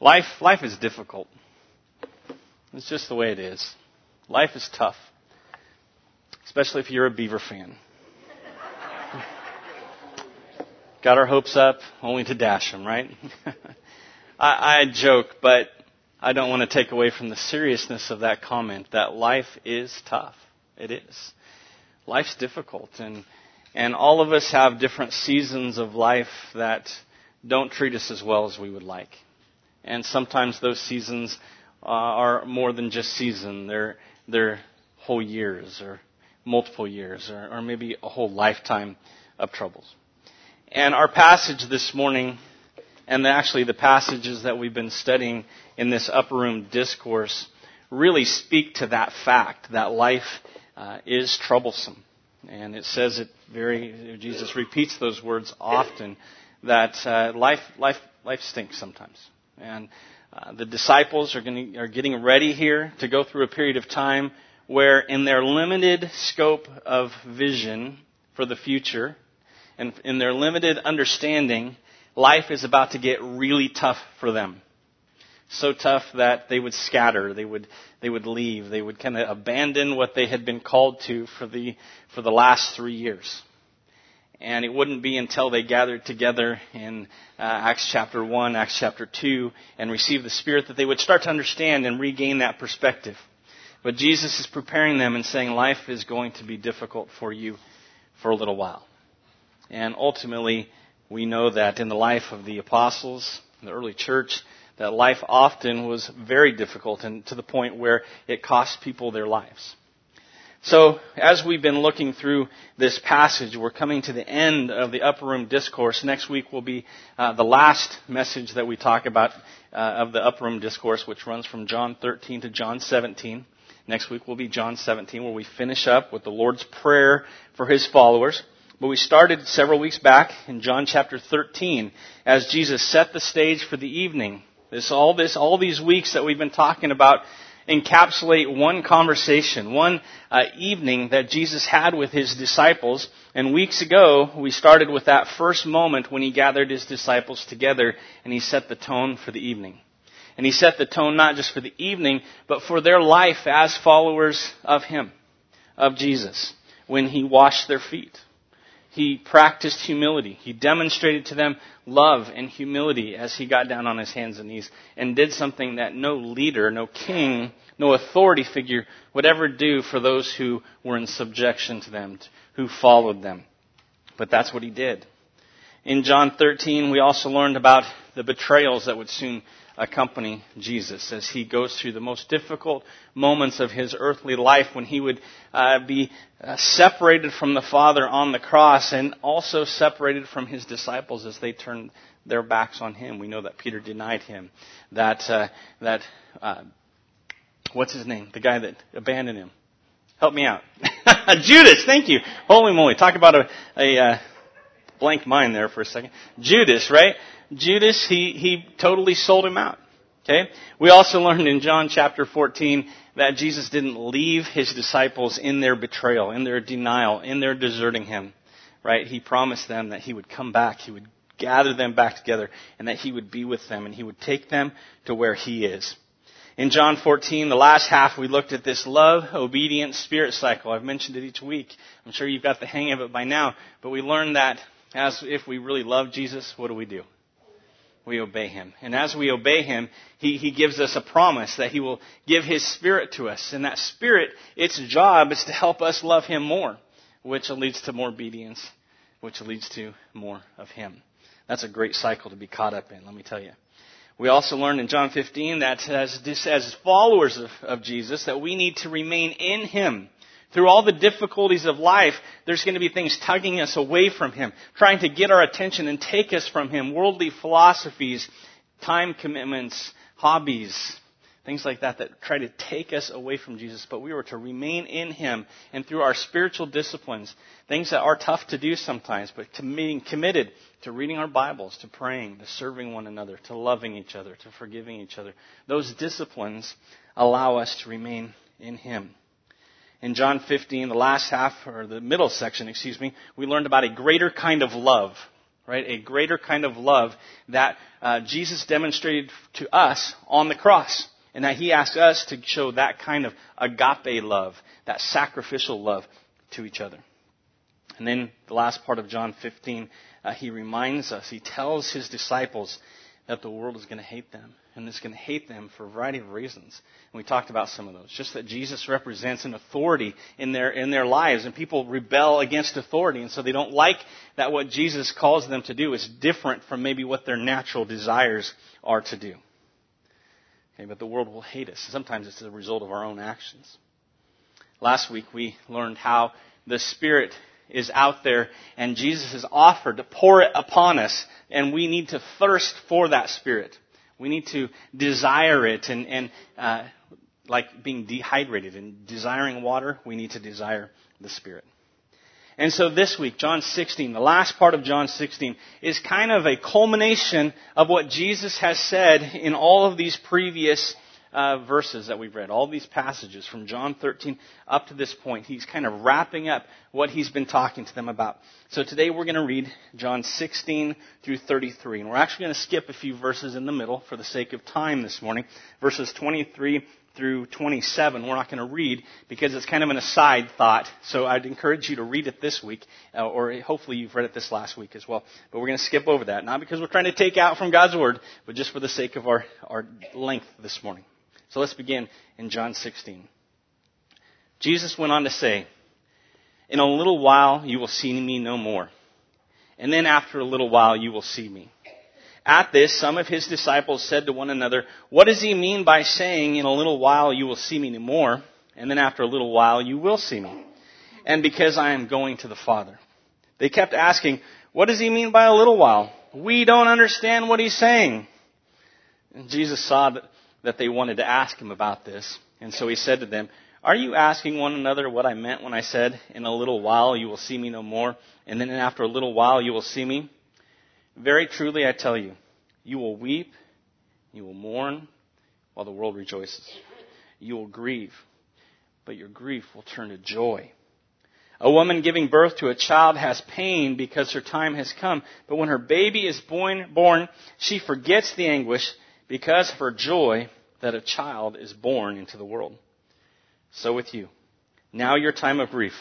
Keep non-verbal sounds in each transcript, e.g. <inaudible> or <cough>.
Life, life is difficult. It's just the way it is. Life is tough. Especially if you're a Beaver fan. <laughs> Got our hopes up, only to dash them, right? <laughs> I, I joke, but I don't want to take away from the seriousness of that comment that life is tough. It is. Life's difficult and, and all of us have different seasons of life that don't treat us as well as we would like. And sometimes those seasons uh, are more than just season. They're, they're whole years or multiple years or, or maybe a whole lifetime of troubles. And our passage this morning, and actually the passages that we've been studying in this upper room discourse, really speak to that fact that life uh, is troublesome. And it says it very, Jesus repeats those words often, that uh, life, life, life stinks sometimes. And uh, the disciples are, going are getting ready here to go through a period of time where, in their limited scope of vision for the future, and in their limited understanding, life is about to get really tough for them. So tough that they would scatter, they would, they would leave, they would kind of abandon what they had been called to for the, for the last three years. And it wouldn't be until they gathered together in uh, Acts chapter 1, Acts chapter 2, and received the Spirit that they would start to understand and regain that perspective. But Jesus is preparing them and saying life is going to be difficult for you for a little while. And ultimately, we know that in the life of the apostles, the early church, that life often was very difficult and to the point where it cost people their lives. So, as we've been looking through this passage, we're coming to the end of the upper room discourse. Next week will be uh, the last message that we talk about uh, of the upper room discourse, which runs from John 13 to John 17. Next week will be John 17, where we finish up with the Lord's Prayer for His followers. But we started several weeks back in John chapter 13 as Jesus set the stage for the evening. This, all this, all these weeks that we've been talking about encapsulate one conversation, one uh, evening that Jesus had with his disciples. And weeks ago, we started with that first moment when he gathered his disciples together and he set the tone for the evening. And he set the tone not just for the evening, but for their life as followers of him, of Jesus, when he washed their feet he practiced humility. He demonstrated to them love and humility as he got down on his hands and knees and did something that no leader, no king, no authority figure would ever do for those who were in subjection to them, who followed them. But that's what he did. In John 13, we also learned about the betrayals that would soon accompany Jesus as he goes through the most difficult moments of his earthly life when he would uh, be uh, separated from the Father on the cross and also separated from his disciples as they turned their backs on him. We know that Peter denied him. That, uh, that, uh, what's his name? The guy that abandoned him. Help me out. <laughs> Judas, thank you. Holy moly. Talk about a, a uh, blank mind there for a second. Judas, right? Judas, he, he totally sold him out. Okay? We also learned in John chapter 14 that Jesus didn't leave his disciples in their betrayal, in their denial, in their deserting him. Right? He promised them that he would come back, he would gather them back together, and that he would be with them, and he would take them to where he is. In John 14, the last half, we looked at this love, obedience, spirit cycle. I've mentioned it each week. I'm sure you've got the hang of it by now. But we learned that as if we really love Jesus, what do we do? We obey him. And as we obey him, he, he gives us a promise that he will give his spirit to us. And that spirit, its job is to help us love him more, which leads to more obedience, which leads to more of him. That's a great cycle to be caught up in, let me tell you. We also learned in John 15 that as, as followers of, of Jesus, that we need to remain in him through all the difficulties of life, there's going to be things tugging us away from Him, trying to get our attention and take us from Him. Worldly philosophies, time commitments, hobbies, things like that that try to take us away from Jesus. But we were to remain in Him and through our spiritual disciplines, things that are tough to do sometimes, but to being committed to reading our Bibles, to praying, to serving one another, to loving each other, to forgiving each other. Those disciplines allow us to remain in Him in John 15, the last half, or the middle section, excuse me, we learned about a greater kind of love. right? A greater kind of love that uh, Jesus demonstrated to us on the cross. And that he asks us to show that kind of agape love, that sacrificial love to each other. And then the last part of John 15, uh, he reminds us, he tells his disciples that the world is going to hate them. And it's going to hate them for a variety of reasons. And we talked about some of those. Just that Jesus represents an authority in their, in their lives. And people rebel against authority. And so they don't like that what Jesus calls them to do is different from maybe what their natural desires are to do. Okay, but the world will hate us. Sometimes it's a result of our own actions. Last week we learned how the Spirit is out there and Jesus has offered to pour it upon us and we need to thirst for that Spirit. We need to desire it and, and uh, like being dehydrated and desiring water, we need to desire the Spirit. And so this week, John 16, the last part of John 16, is kind of a culmination of what Jesus has said in all of these previous uh, verses that we've read, all these passages from John 13 up to this point. He's kind of wrapping up what he's been talking to them about. So today we're going to read John 16 through 33. And we're actually going to skip a few verses in the middle for the sake of time this morning. Verses 23 through 27 we're not going to read because it's kind of an aside thought. So I'd encourage you to read it this week, uh, or hopefully you've read it this last week as well. But we're going to skip over that, not because we're trying to take out from God's Word, but just for the sake of our, our length this morning. So let's begin in John 16. Jesus went on to say, In a little while you will see me no more. And then after a little while you will see me. At this, some of his disciples said to one another, What does he mean by saying, In a little while you will see me no more, and then after a little while you will see me? And because I am going to the Father. They kept asking, What does he mean by a little while? We don't understand what he's saying. And Jesus saw that that they wanted to ask him about this. And so he said to them, Are you asking one another what I meant when I said, In a little while you will see me no more, and then after a little while you will see me? Very truly I tell you, you will weep, you will mourn, while the world rejoices. You will grieve, but your grief will turn to joy. A woman giving birth to a child has pain because her time has come, but when her baby is born, born she forgets the anguish because for joy that a child is born into the world. So with you. Now your time of grief.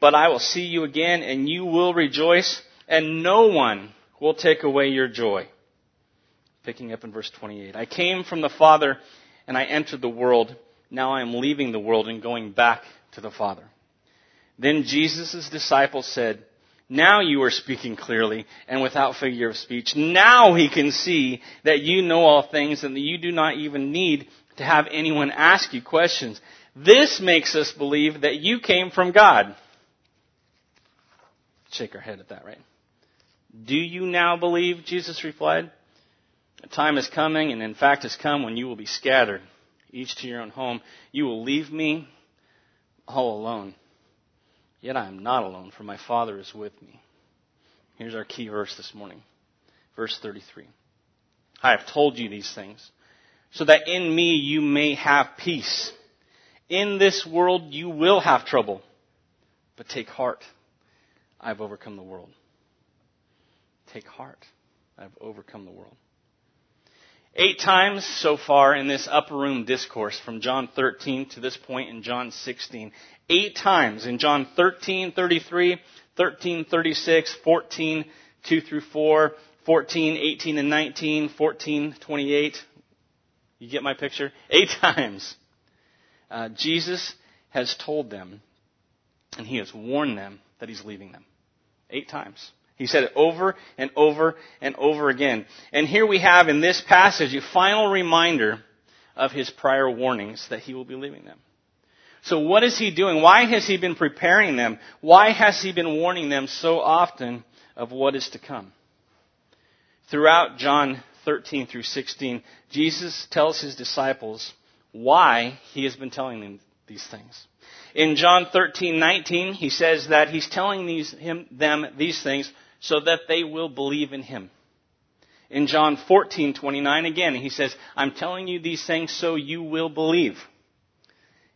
But I will see you again and you will rejoice and no one will take away your joy. Picking up in verse 28. I came from the Father and I entered the world. Now I am leaving the world and going back to the Father. Then Jesus' disciples said, now you are speaking clearly and without figure of speech. Now he can see that you know all things and that you do not even need to have anyone ask you questions. This makes us believe that you came from God. Shake our head at that, right? Do you now believe? Jesus replied. A time is coming, and in fact has come, when you will be scattered, each to your own home. You will leave me all alone. Yet I am not alone, for my Father is with me. Here's our key verse this morning. Verse 33. I have told you these things, so that in me you may have peace. In this world you will have trouble, but take heart. I've overcome the world. Take heart. I've overcome the world. Eight times so far in this upper room discourse from John 13 to this point in John 16. Eight times in John 13, 33, 13, 36, 14, 2 through 4, 14, 18 and 19, 14, 28. You get my picture? Eight <laughs> times. Uh, Jesus has told them and he has warned them that he's leaving them. Eight times. He said it over and over and over again. And here we have in this passage a final reminder of his prior warnings that he will be leaving them. So what is he doing? Why has he been preparing them? Why has he been warning them so often of what is to come? Throughout John 13 through 16, Jesus tells his disciples why he has been telling them these things. In John 13:19, he says that he's telling these, him, them these things so that they will believe in him. In John 14:29 again, he says, "I'm telling you these things so you will believe."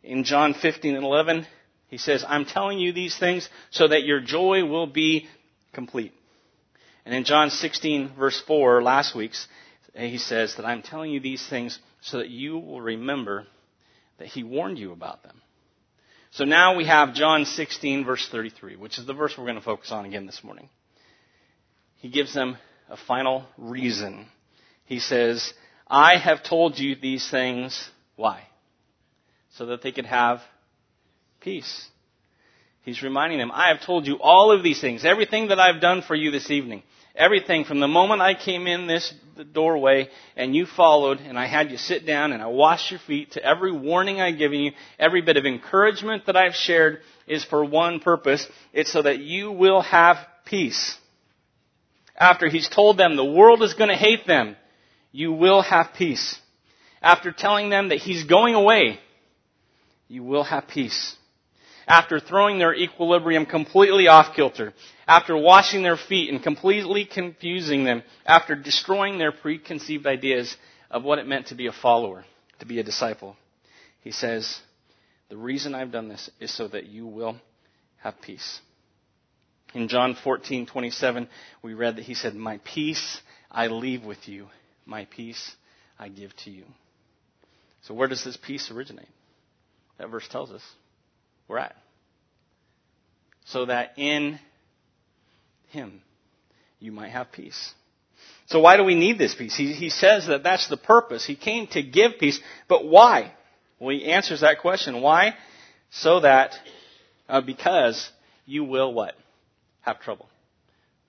In John 15 and 11, he says, "I'm telling you these things so that your joy will be complete." And in John 16 verse 4, last week's, he says that I'm telling you these things so that you will remember that he warned you about them. So now we have John 16 verse 33, which is the verse we're going to focus on again this morning. He gives them a final reason. He says, I have told you these things. Why? So that they could have peace. He's reminding them, I have told you all of these things, everything that I've done for you this evening. Everything from the moment I came in this doorway and you followed and I had you sit down and I washed your feet to every warning I've given you, every bit of encouragement that I've shared is for one purpose. It's so that you will have peace. After he's told them the world is going to hate them, you will have peace. After telling them that he's going away, you will have peace after throwing their equilibrium completely off kilter, after washing their feet and completely confusing them, after destroying their preconceived ideas of what it meant to be a follower, to be a disciple. He says, the reason I've done this is so that you will have peace. In John 14:27, we read that he said, "My peace I leave with you, my peace I give to you." So where does this peace originate? That verse tells us we're at. So that in Him you might have peace. So why do we need this peace? He, he says that that's the purpose. He came to give peace, but why? Well, he answers that question. Why? So that, uh, because you will what? Have trouble.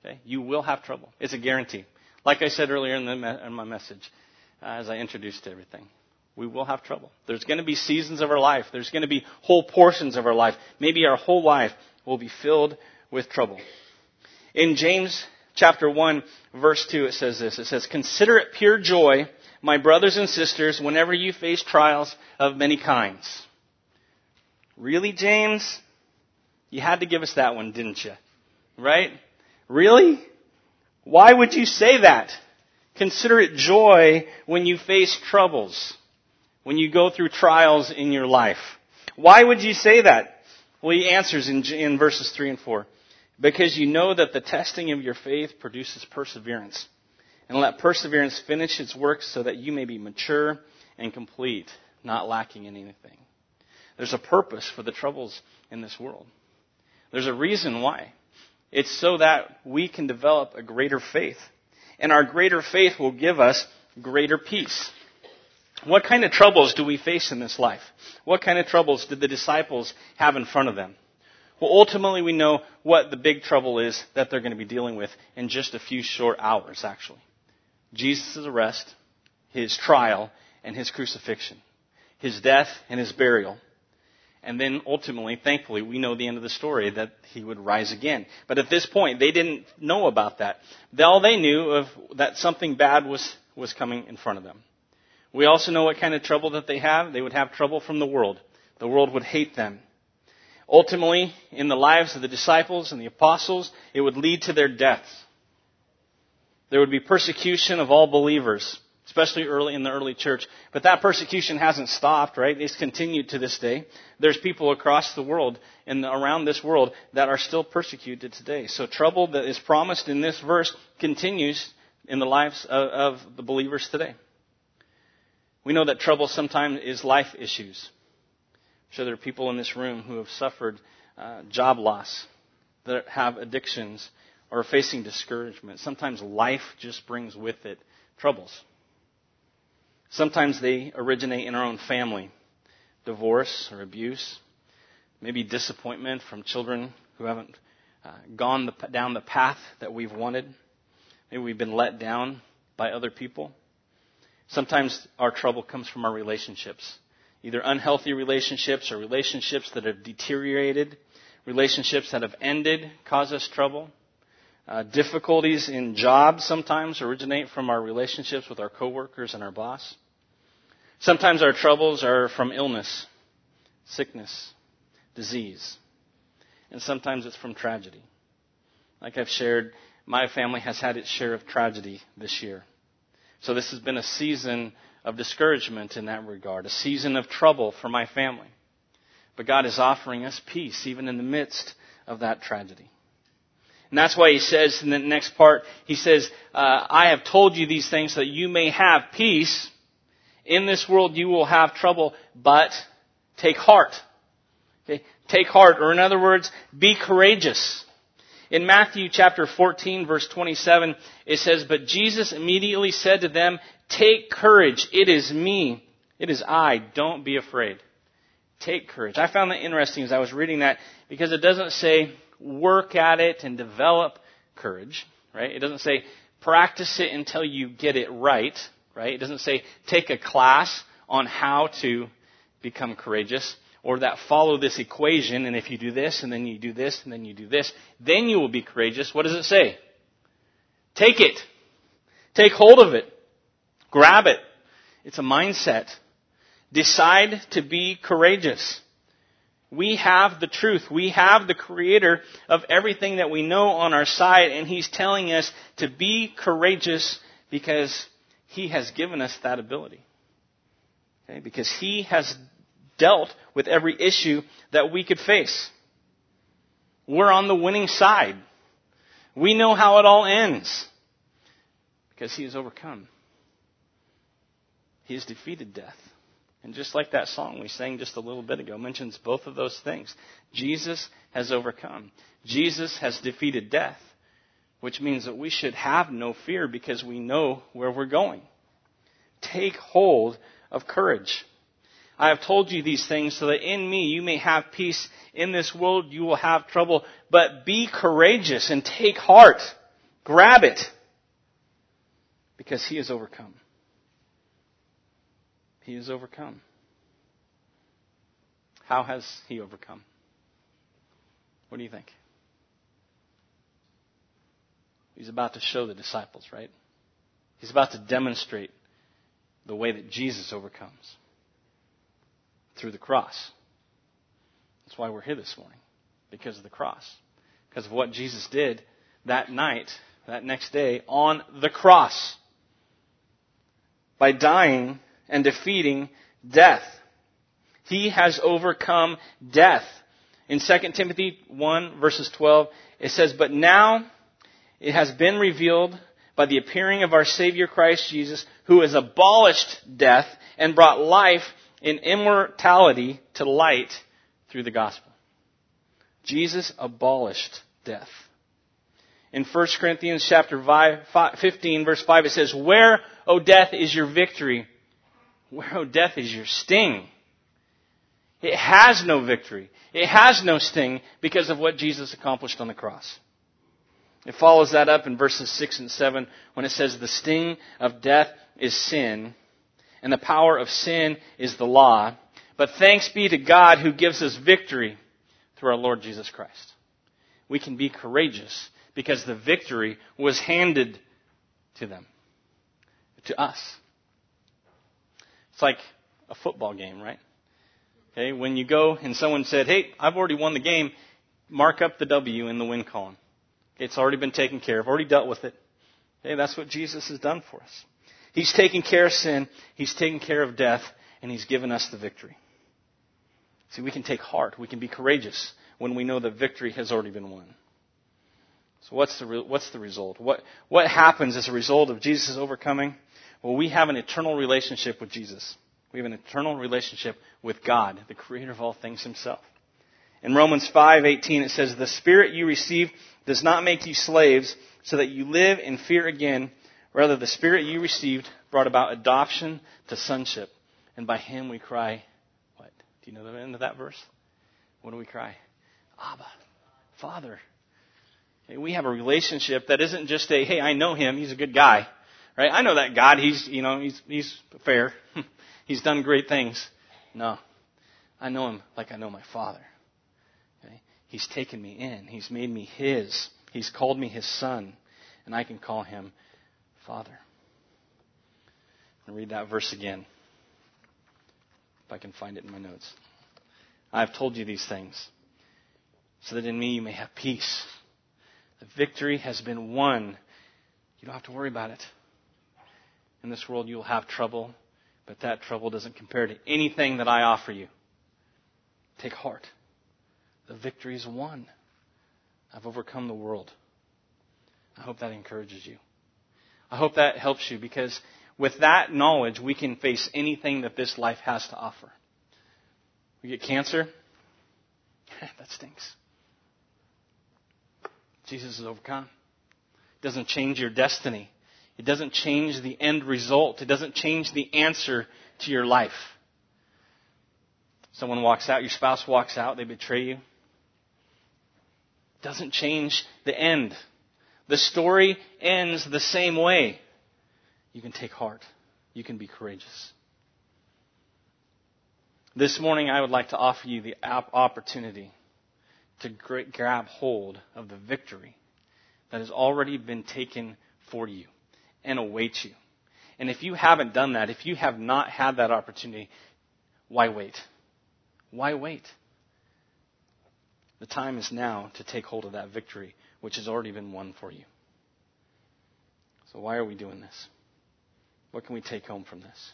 Okay? You will have trouble. It's a guarantee. Like I said earlier in, the, in my message, uh, as I introduced everything we will have trouble. There's going to be seasons of our life. There's going to be whole portions of our life. Maybe our whole life will be filled with trouble. In James chapter 1 verse 2 it says this. It says, Consider it pure joy, my brothers and sisters, whenever you face trials of many kinds. Really, James? You had to give us that one, didn't you? Right? Really? Why would you say that? Consider it joy when you face troubles when you go through trials in your life. Why would you say that? Well, he answers in, in verses 3 and 4. Because you know that the testing of your faith produces perseverance. And let perseverance finish its work so that you may be mature and complete, not lacking in anything. There's a purpose for the troubles in this world. There's a reason why. It's so that we can develop a greater faith. And our greater faith will give us greater peace. What kind of troubles do we face in this life? What kind of troubles did the disciples have in front of them? Well, ultimately, we know what the big trouble is that they're going to be dealing with in just a few short hours, actually. Jesus' arrest, his trial, and his crucifixion, his death and his burial. And then ultimately, thankfully, we know the end of the story that he would rise again. But at this point, they didn't know about that. All they knew of that something bad was, was coming in front of them. We also know what kind of trouble that they have. They would have trouble from the world. The world would hate them. Ultimately, in the lives of the disciples and the apostles, it would lead to their deaths. There would be persecution of all believers, especially early in the early church. But that persecution hasn't stopped, right? It's continued to this day. There's people across the world and around this world that are still persecuted today. So trouble that is promised in this verse continues in the lives of, of the believers today. We know that trouble sometimes is life issues. I'm sure there are people in this room who have suffered uh, job loss, that have addictions, or are facing discouragement. Sometimes life just brings with it troubles. Sometimes they originate in our own family divorce or abuse, maybe disappointment from children who haven't uh, gone the, down the path that we've wanted. Maybe we've been let down by other people. Sometimes our trouble comes from our relationships. Either unhealthy relationships or relationships that have deteriorated, relationships that have ended cause us trouble. Uh, difficulties in jobs sometimes originate from our relationships with our coworkers and our boss. Sometimes our troubles are from illness, sickness, disease. And sometimes it's from tragedy. Like I've shared, my family has had its share of tragedy this year. So this has been a season of discouragement in that regard, a season of trouble for my family. But God is offering us peace even in the midst of that tragedy. And that's why he says in the next part, he says, uh, I have told you these things so that you may have peace. In this world you will have trouble, but take heart. Okay? Take heart, or in other words, be courageous. In Matthew chapter 14 verse 27, it says, But Jesus immediately said to them, Take courage, it is me. It is I, don't be afraid. Take courage. I found that interesting as I was reading that because it doesn't say work at it and develop courage, right? It doesn't say practice it until you get it right, right? It doesn't say take a class on how to become courageous or that follow this equation and if you do this and then you do this and then you do this, then you will be courageous. What does it say? Take it. Take hold of it. Grab it. It's a mindset. Decide to be courageous. We have the truth. We have the creator of everything that we know on our side, and he's telling us to be courageous because he has given us that ability. Okay? Because he has dealt with every issue that we could face. We're on the winning side. We know how it all ends because he has overcome. He has defeated death. And just like that song we sang just a little bit ago mentions both of those things. Jesus has overcome. Jesus has defeated death, which means that we should have no fear because we know where we're going. Take hold of courage. I have told you these things so that in me you may have peace. In this world you will have trouble, but be courageous and take heart. Grab it because he has overcome. He has overcome. How has he overcome? What do you think? He's about to show the disciples, right? He's about to demonstrate the way that Jesus overcomes through the cross. That's why we're here this morning, because of the cross, because of what Jesus did that night, that next day on the cross. By dying and defeating death. He has overcome death. In 2 Timothy 1 verses 12, it says, But now it has been revealed by the appearing of our Savior Christ Jesus, who has abolished death and brought life in immortality to light through the gospel. Jesus abolished death. In 1 Corinthians chapter 15 verse 5 it says, Where, O death, is your victory? Where, O death is your sting. It has no victory. It has no sting because of what Jesus accomplished on the cross. It follows that up in verses 6 and 7 when it says, The sting of death is sin, and the power of sin is the law. But thanks be to God who gives us victory through our Lord Jesus Christ. We can be courageous because the victory was handed to them, to us. It's like a football game, right? Okay, when you go and someone said, hey, I've already won the game, mark up the W in the win column. It's already been taken care of, already dealt with it. Okay, that's what Jesus has done for us. He's taken care of sin, He's taken care of death, and He's given us the victory. See, we can take heart, we can be courageous when we know the victory has already been won. So what's the, re- what's the result? What, what happens as a result of Jesus overcoming? Well, we have an eternal relationship with Jesus. We have an eternal relationship with God, the creator of all things himself. In Romans 5:18 it says, "The spirit you received does not make you slaves so that you live in fear again, rather the spirit you received brought about adoption to sonship, and by him we cry, what? Do you know the end of that verse? What do we cry? Abba, Father. Okay, we have a relationship that isn't just a, hey, I know him, he's a good guy. Right? I know that God, he's, you know, he's, he's fair. <laughs> he's done great things. No. I know him like I know my father. Okay? He's taken me in. He's made me his. He's called me his son. And I can call him father. And read that verse again. If I can find it in my notes. I have told you these things so that in me you may have peace. The victory has been won. You don't have to worry about it. In this world, you will have trouble, but that trouble doesn't compare to anything that I offer you. Take heart. The victory is won. I've overcome the world. I hope that encourages you. I hope that helps you because with that knowledge, we can face anything that this life has to offer. We get cancer. <laughs> that stinks. Jesus is overcome. It doesn't change your destiny. It doesn't change the end result. It doesn't change the answer to your life. Someone walks out, your spouse walks out, they betray you. It doesn't change the end. The story ends the same way. You can take heart. You can be courageous. This morning, I would like to offer you the opportunity to grab hold of the victory that has already been taken for you and awaits you. And if you haven't done that, if you have not had that opportunity, why wait? Why wait? The time is now to take hold of that victory, which has already been won for you. So, why are we doing this? What can we take home from this?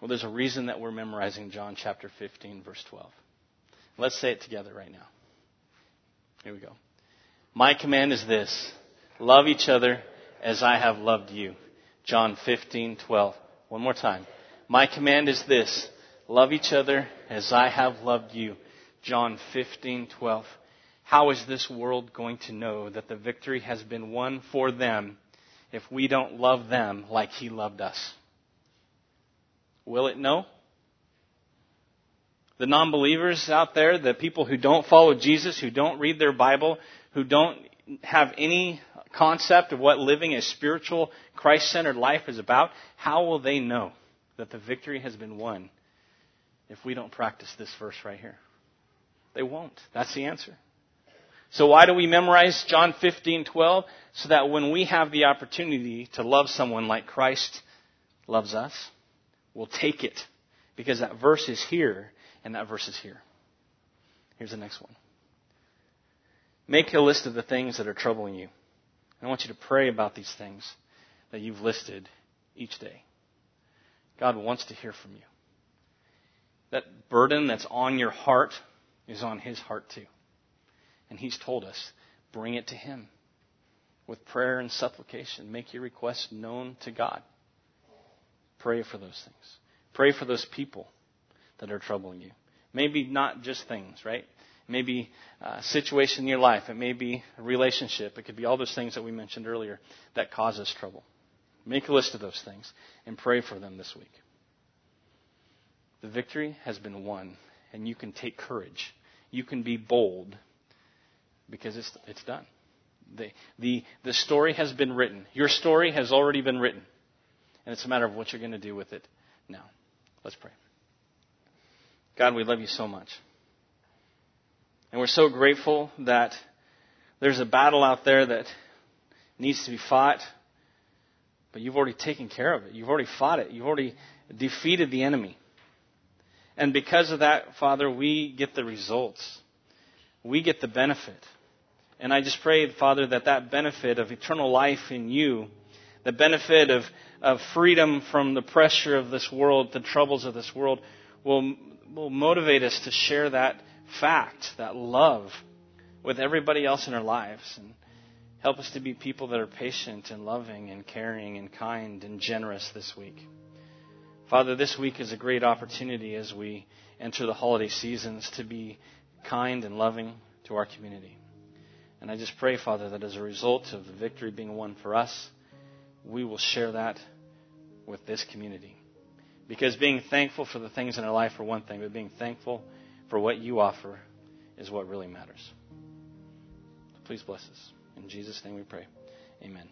Well, there's a reason that we're memorizing John chapter 15, verse 12. Let's say it together right now. Here we go. My command is this love each other as I have loved you. John 15, 12. One more time. My command is this love each other as I have loved you. John 15, 12. How is this world going to know that the victory has been won for them if we don't love them like He loved us? Will it know? The non believers out there, the people who don't follow Jesus, who don't read their Bible, who don't have any concept of what living a spiritual, Christ centered life is about, how will they know that the victory has been won if we don't practice this verse right here? They won't. That's the answer. So why do we memorize John 15:12 so that when we have the opportunity to love someone like Christ loves us, we'll take it because that verse is here and that verse is here. Here's the next one. Make a list of the things that are troubling you. I want you to pray about these things that you've listed each day. God wants to hear from you. That burden that's on your heart is on His heart too. And He's told us, bring it to Him with prayer and supplication. Make your requests known to God. Pray for those things. Pray for those people that are troubling you. Maybe not just things, right? Maybe a situation in your life. It may be a relationship. It could be all those things that we mentioned earlier that cause us trouble. Make a list of those things and pray for them this week. The victory has been won, and you can take courage. You can be bold because it's, it's done. The, the, the story has been written. Your story has already been written. And it's a matter of what you're going to do with it now. Let's pray. God, we love you so much. And we're so grateful that there's a battle out there that needs to be fought, but you've already taken care of it. You've already fought it. You've already defeated the enemy. And because of that, Father, we get the results. We get the benefit. And I just pray, Father, that that benefit of eternal life in you the benefit of, of freedom from the pressure of this world, the troubles of this world, will, will motivate us to share that fact, that love, with everybody else in our lives. And help us to be people that are patient and loving and caring and kind and generous this week. Father, this week is a great opportunity as we enter the holiday seasons to be kind and loving to our community. And I just pray, Father, that as a result of the victory being won for us, we will share that with this community. Because being thankful for the things in our life are one thing, but being thankful for what you offer is what really matters. Please bless us. In Jesus' name we pray. Amen.